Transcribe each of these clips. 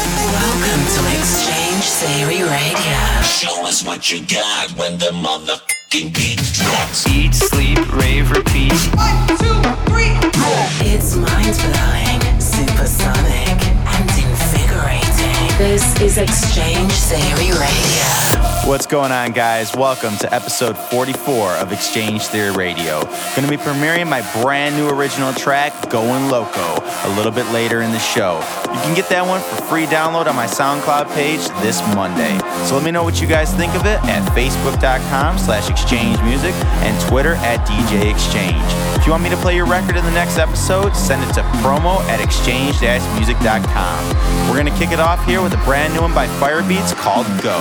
Welcome to X-Change Theory Radio. Show us what you got when the motherfucking beat drops. Eat, sleep, rave, repeat. It's mind blowing, supersonic, and invigorating. This is X-Change Theory Radio. What's going on, guys? Welcome to episode 44 of X-Change Theory Radio. Going to be premiering my brand new original track, Going Loco, a little bit later in the show. You can get that one for free download on my SoundCloud page this Monday. So let me know what you guys think of it at facebook.com slash exchange music and Twitter at DJ X-Change. If you want me to play your record in the next episode, send it to promo at xchange-music.com. We're going to kick it off here with a brand new one by Firebeatz called Go.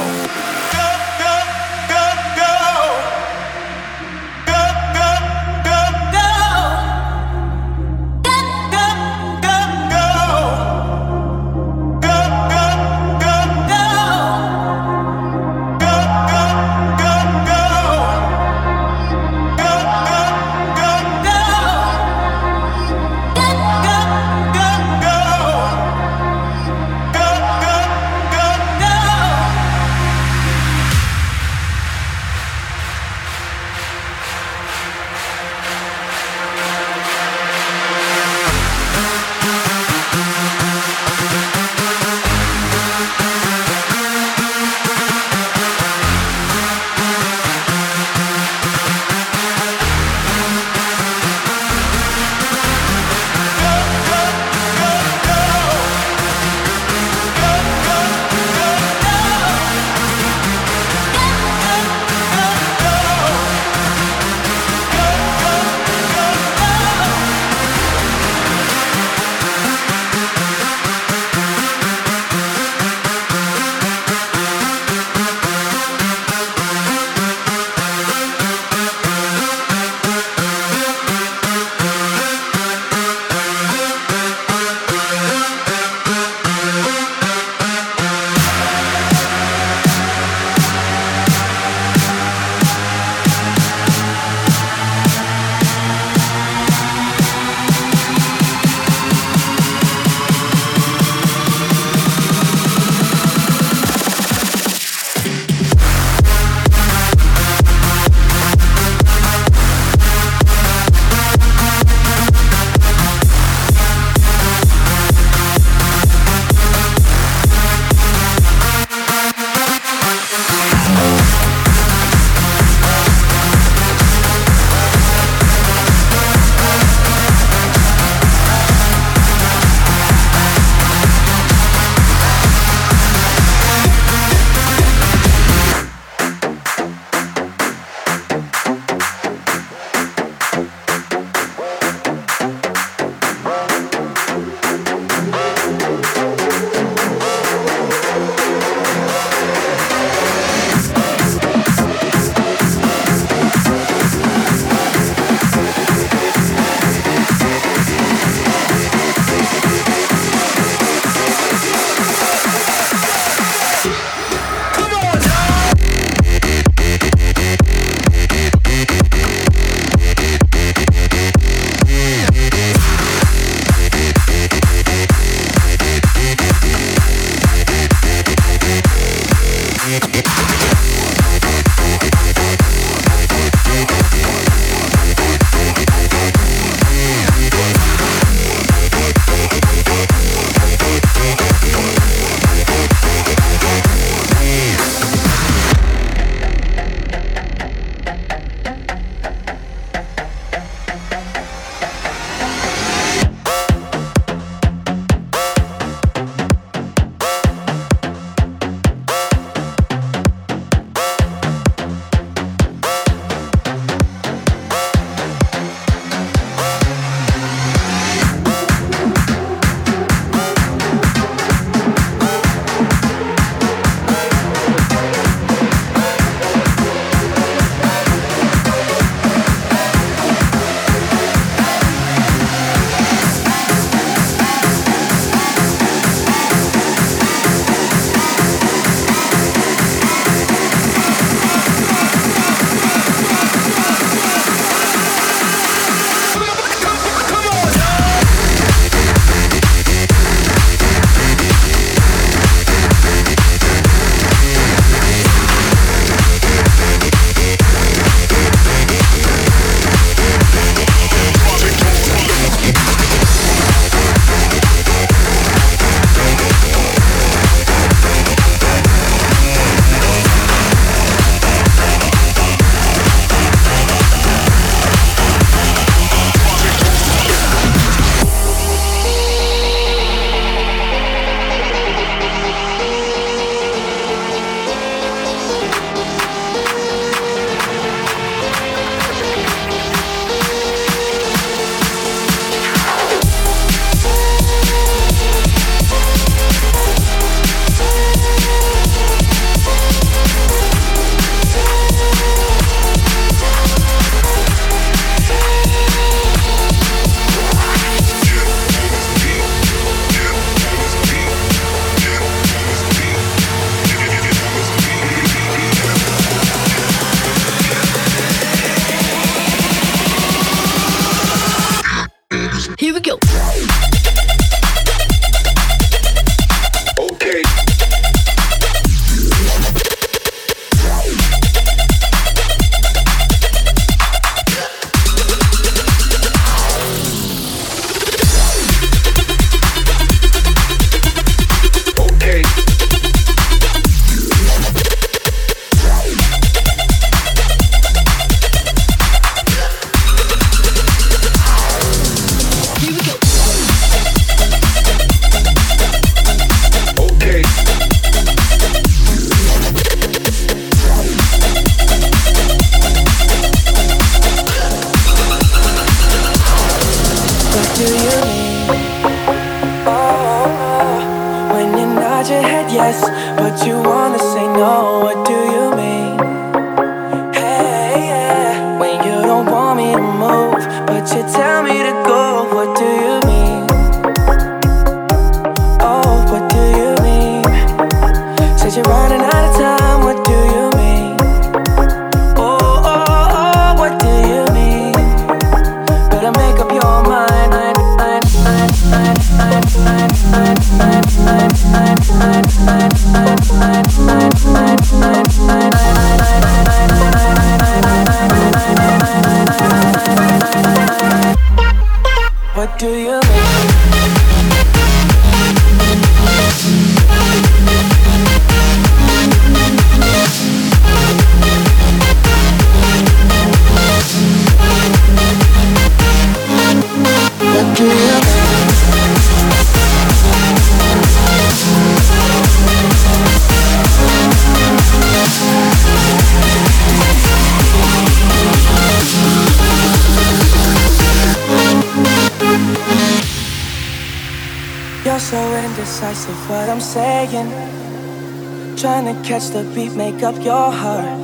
beat make up your heart.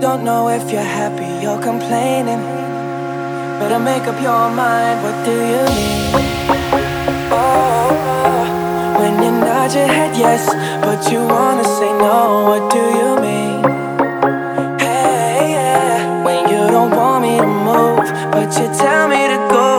Don't know if you're happy or complaining. Better make up your mind, what do you mean? Oh, when you nod your head yes, but you wanna say no, what do you mean? Hey, yeah. When you don't want me to move, but you tell me to go.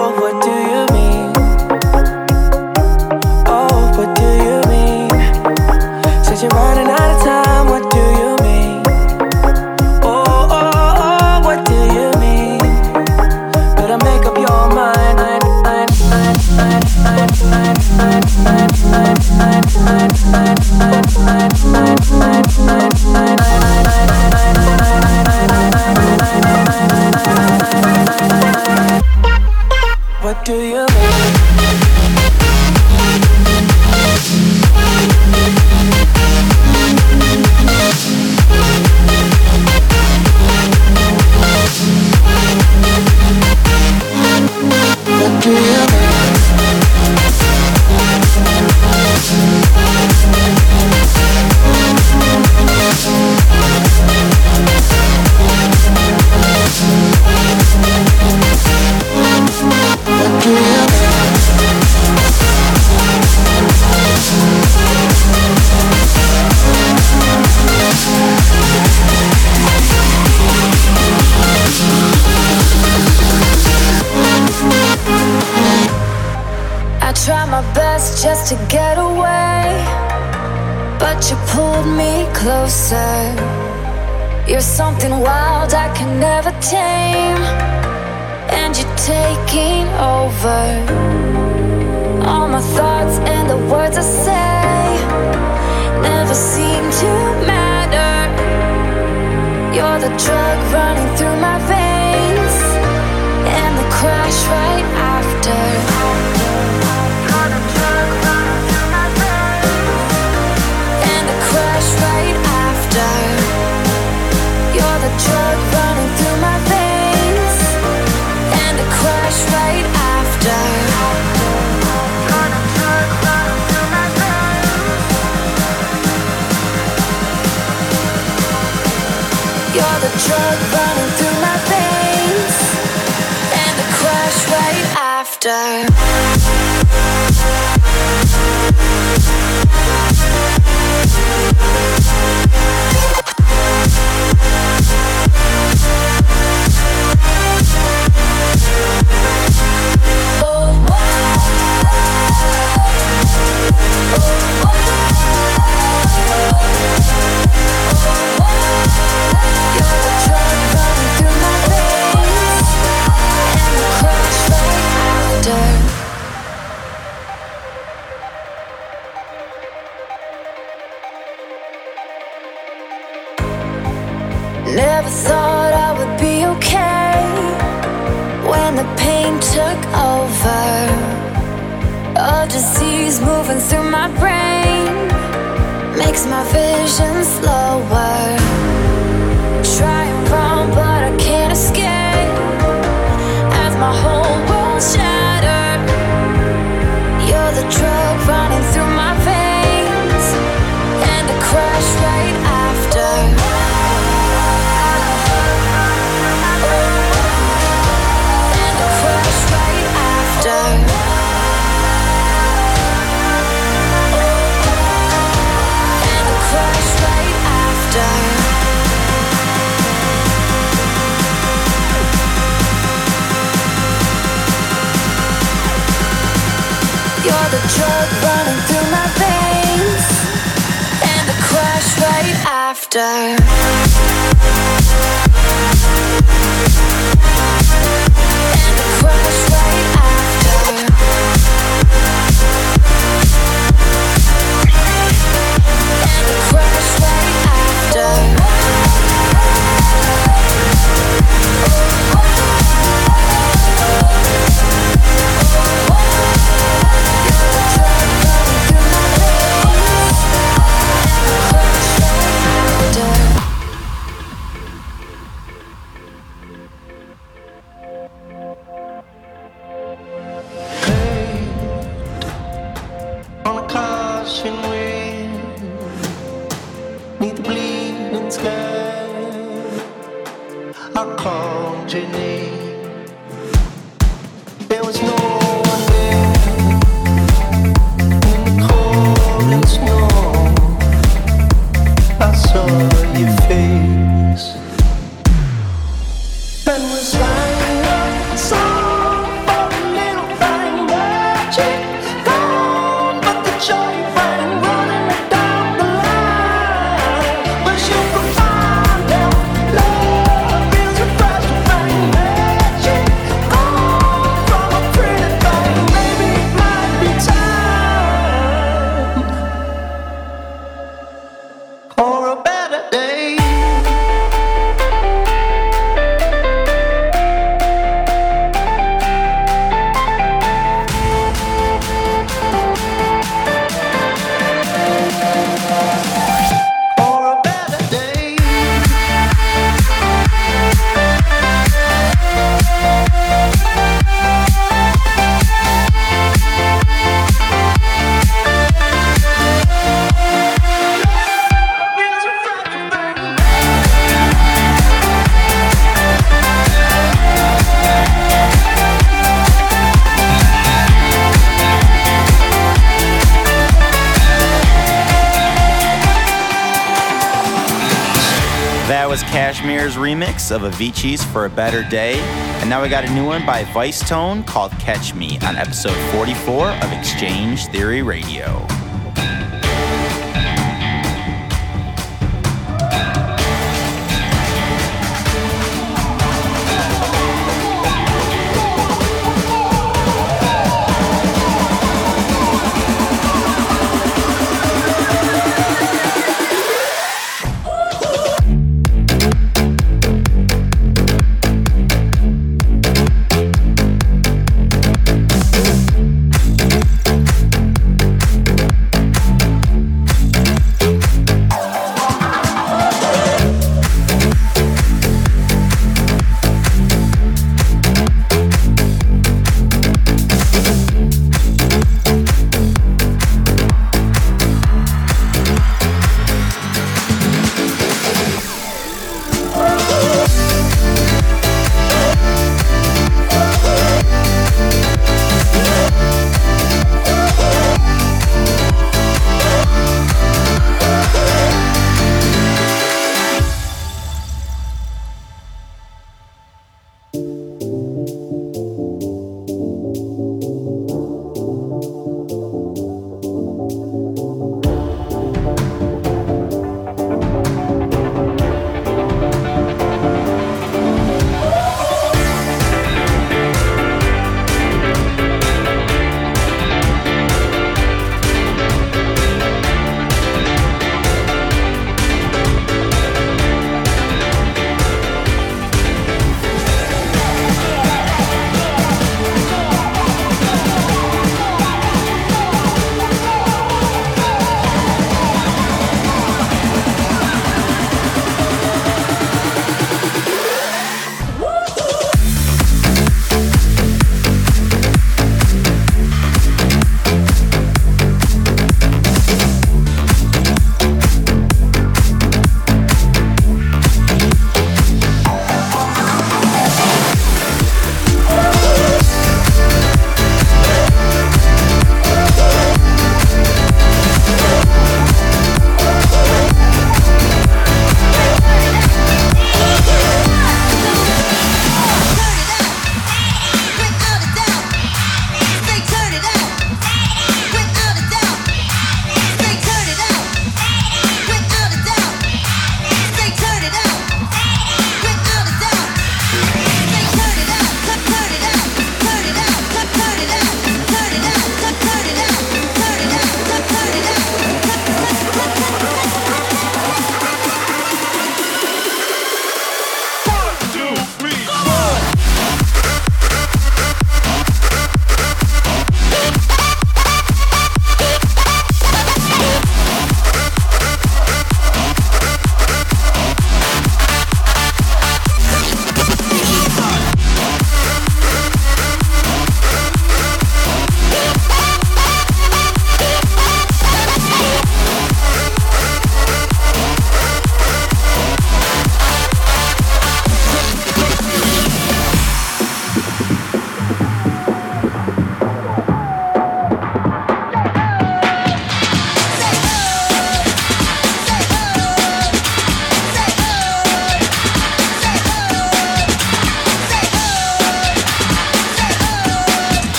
of Avicii's For a Better Day. And now we got a new one by Vicetone called Catch Me on episode 44 of X-Change Theory Radio.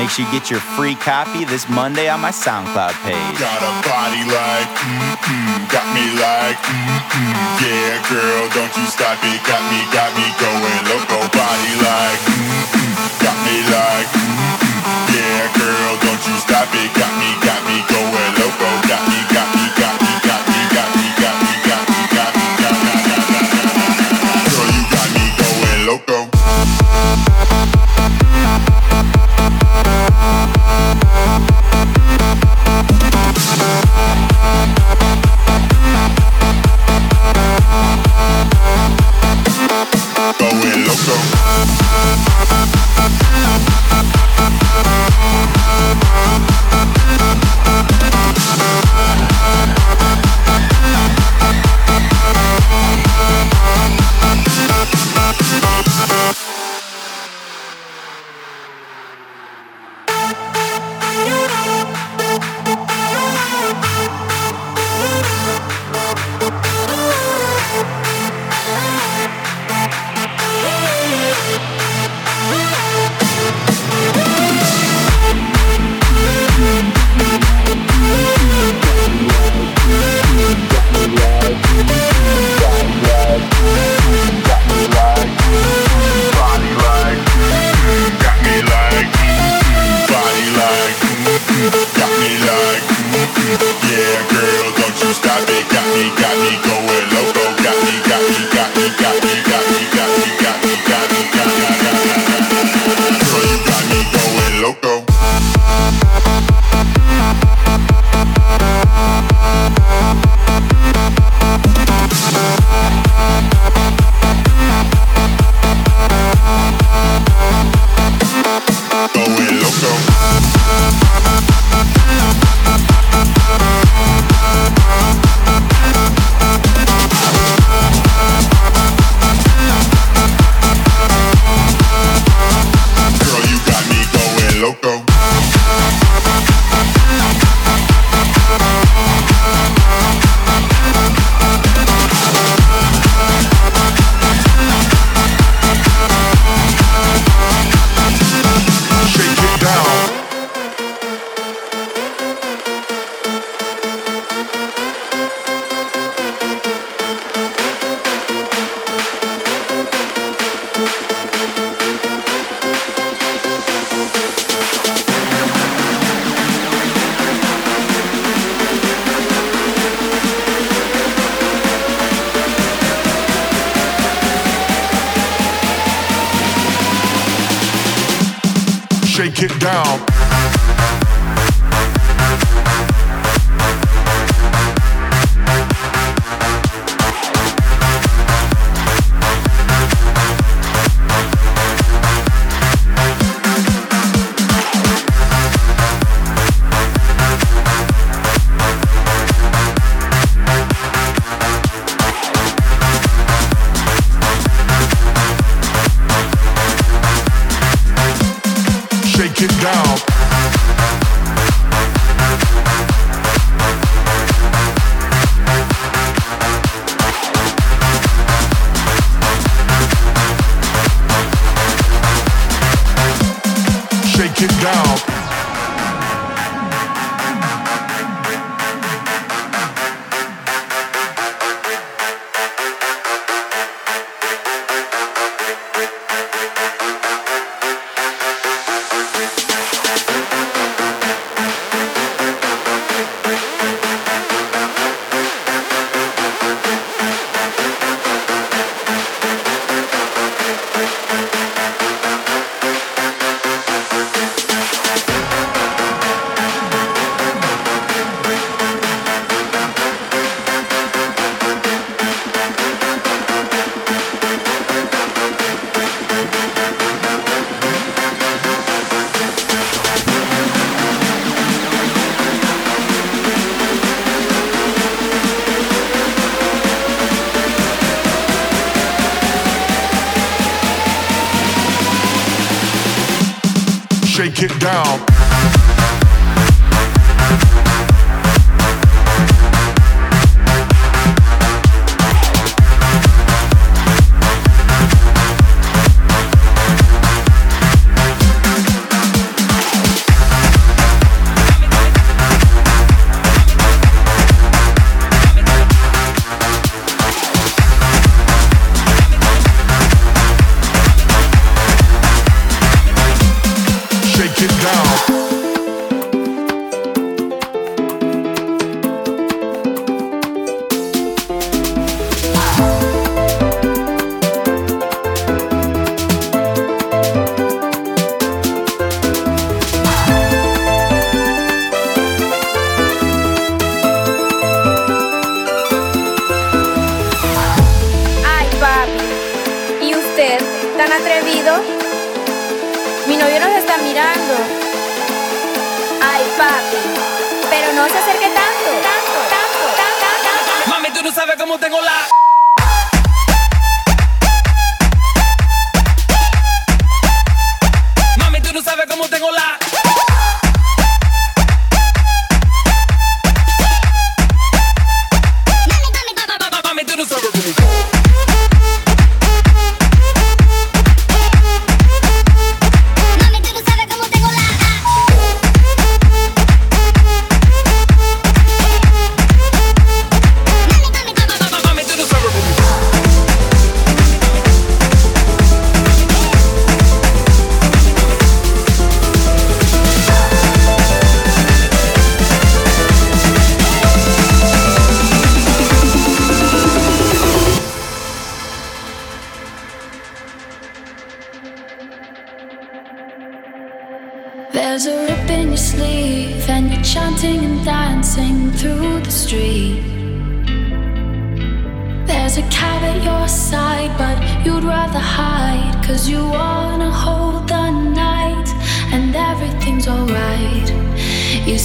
Make sure you get your free copy this Monday on my SoundCloud page. Got a body like, mm-mm, got me like, mm-mm, yeah, girl, don't you stop it. Got me, got me going loco. Body like, mm-mm, got me like, mm-mm, yeah, girl, don't you stop it. Got me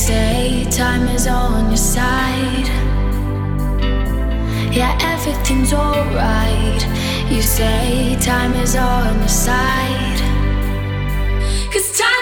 say time is on your side. Yeah, everything's alright. You say time is on your side. Cause time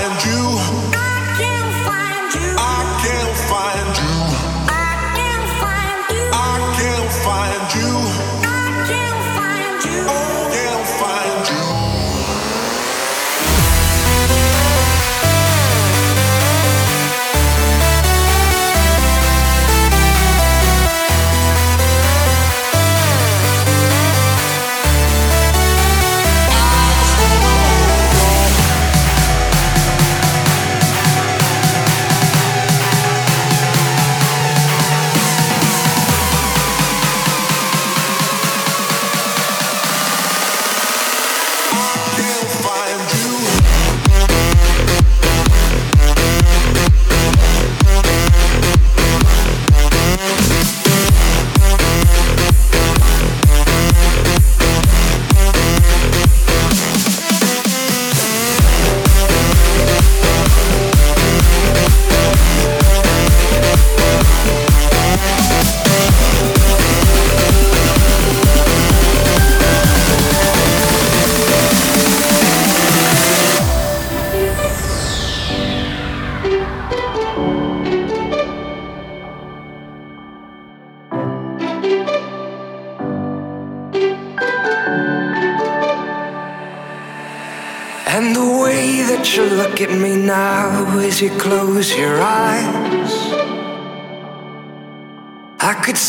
find you. I can't find you. I can't find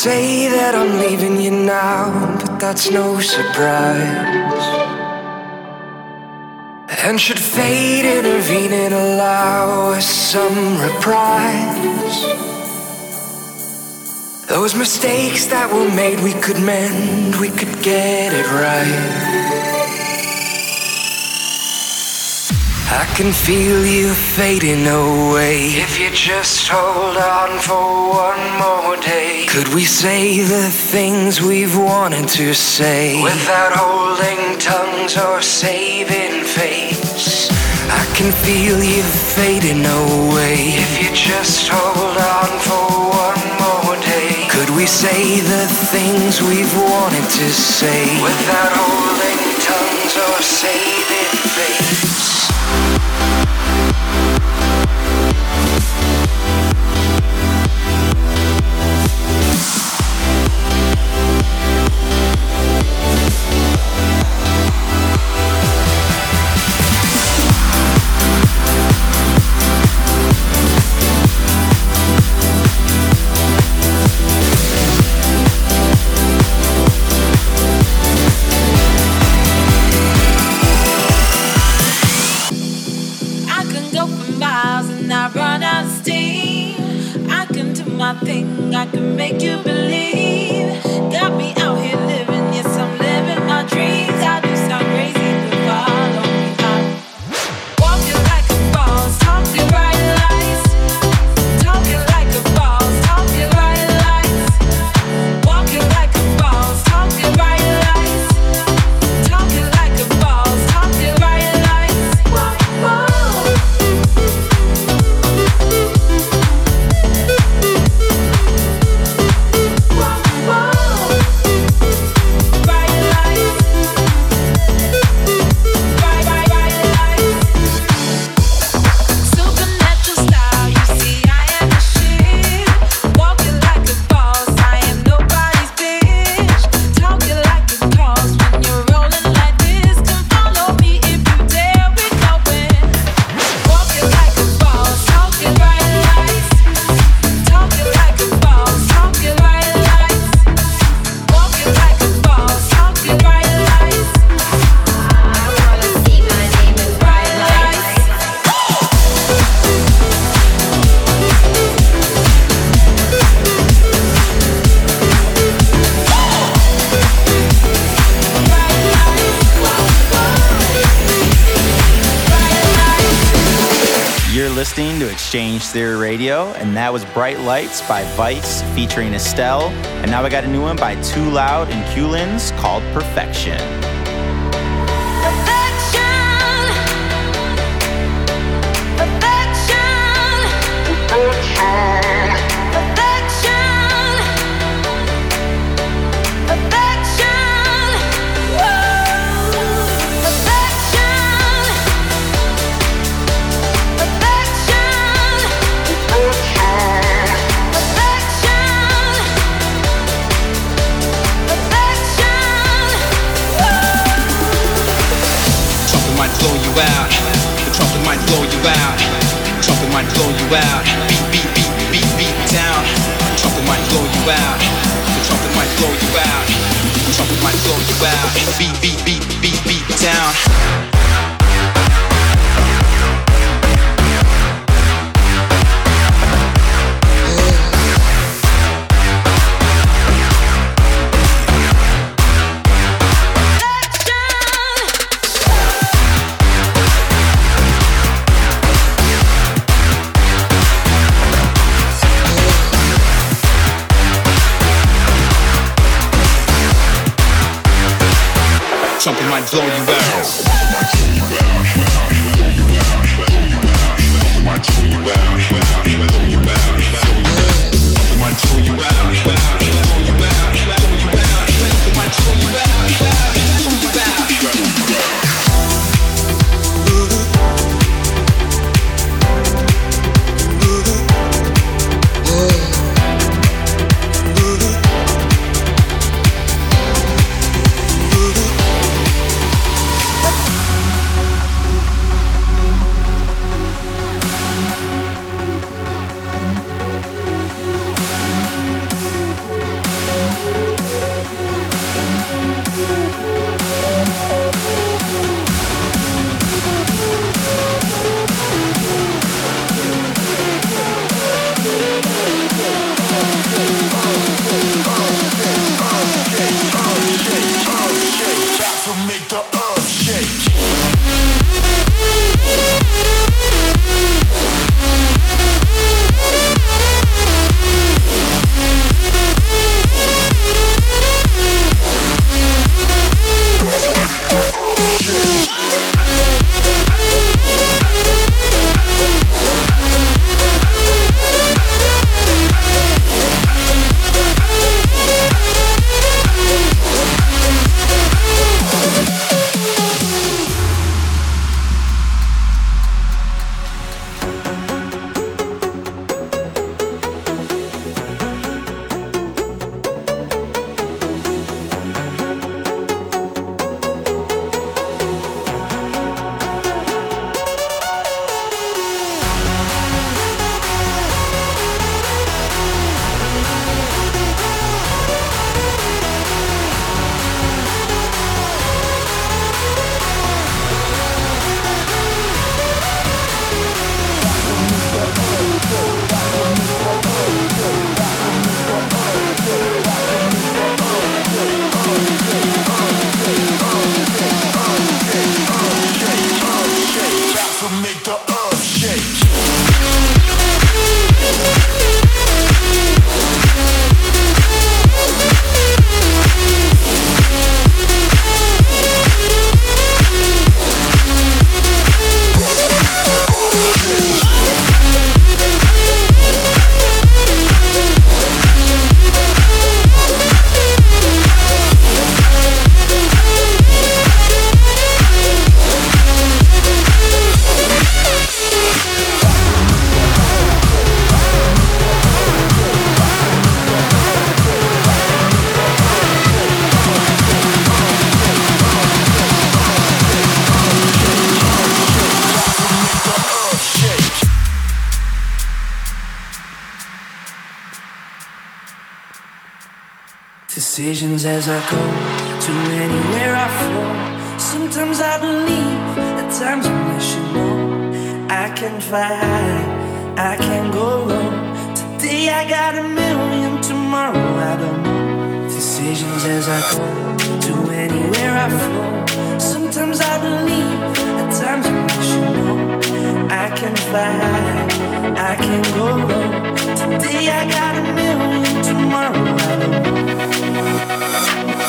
say that I'm leaving you now, but that's no surprise. And should fate intervene and allow us some reprise? Those mistakes that were made, we could mend, we could get it right. I can feel you fading away. If you just hold on for one more day, could we say the things we've wanted to say without holding tongues or saving face? I can feel you fading away. If you just hold on for one more day, could we say the things we've wanted to say without holding tongues or saving Theory Radio, and that was Bright Lights by Vice featuring Estelle. And now I got a new one by twoloud and Qulinez called Perfection. Perfection. Perfection. Perfection. blow you out. The trumpet might blow you out. The trumpet might blow you out. Beat, beat, beat, beat, beat down. The trumpet might blow you out. The trumpet might blow you out. The trumpet might blow you out. Beat, beat, beat, beat, beat down. As I go to anywhere I flow. Sometimes I believe, at times I wish you know. I can fly high, I can go low. Today I got a million, tomorrow I don't know. Decisions as I go to anywhere I flow. Sometimes I believe, at times I wish you know. I can fly high, I can go low. Today I got a million, tomorrow I don't know. Decisions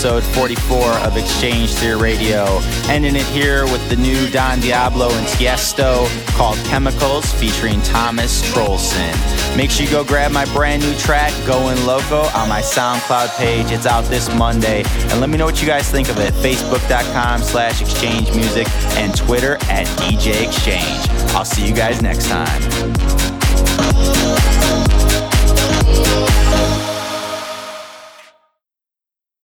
episode 44 of X-Change Theory Radio. Ending it here with the new Don Diablo and Tiesto called Chemicals featuring Thomas Troelsen. Make sure you go grab my brand new track, Going Loco, on my SoundCloud page. It's out this Monday. And let me know what you guys think of it. Facebook.com slash X-Change Music and Twitter at DJ X-Change. I'll see you guys next time.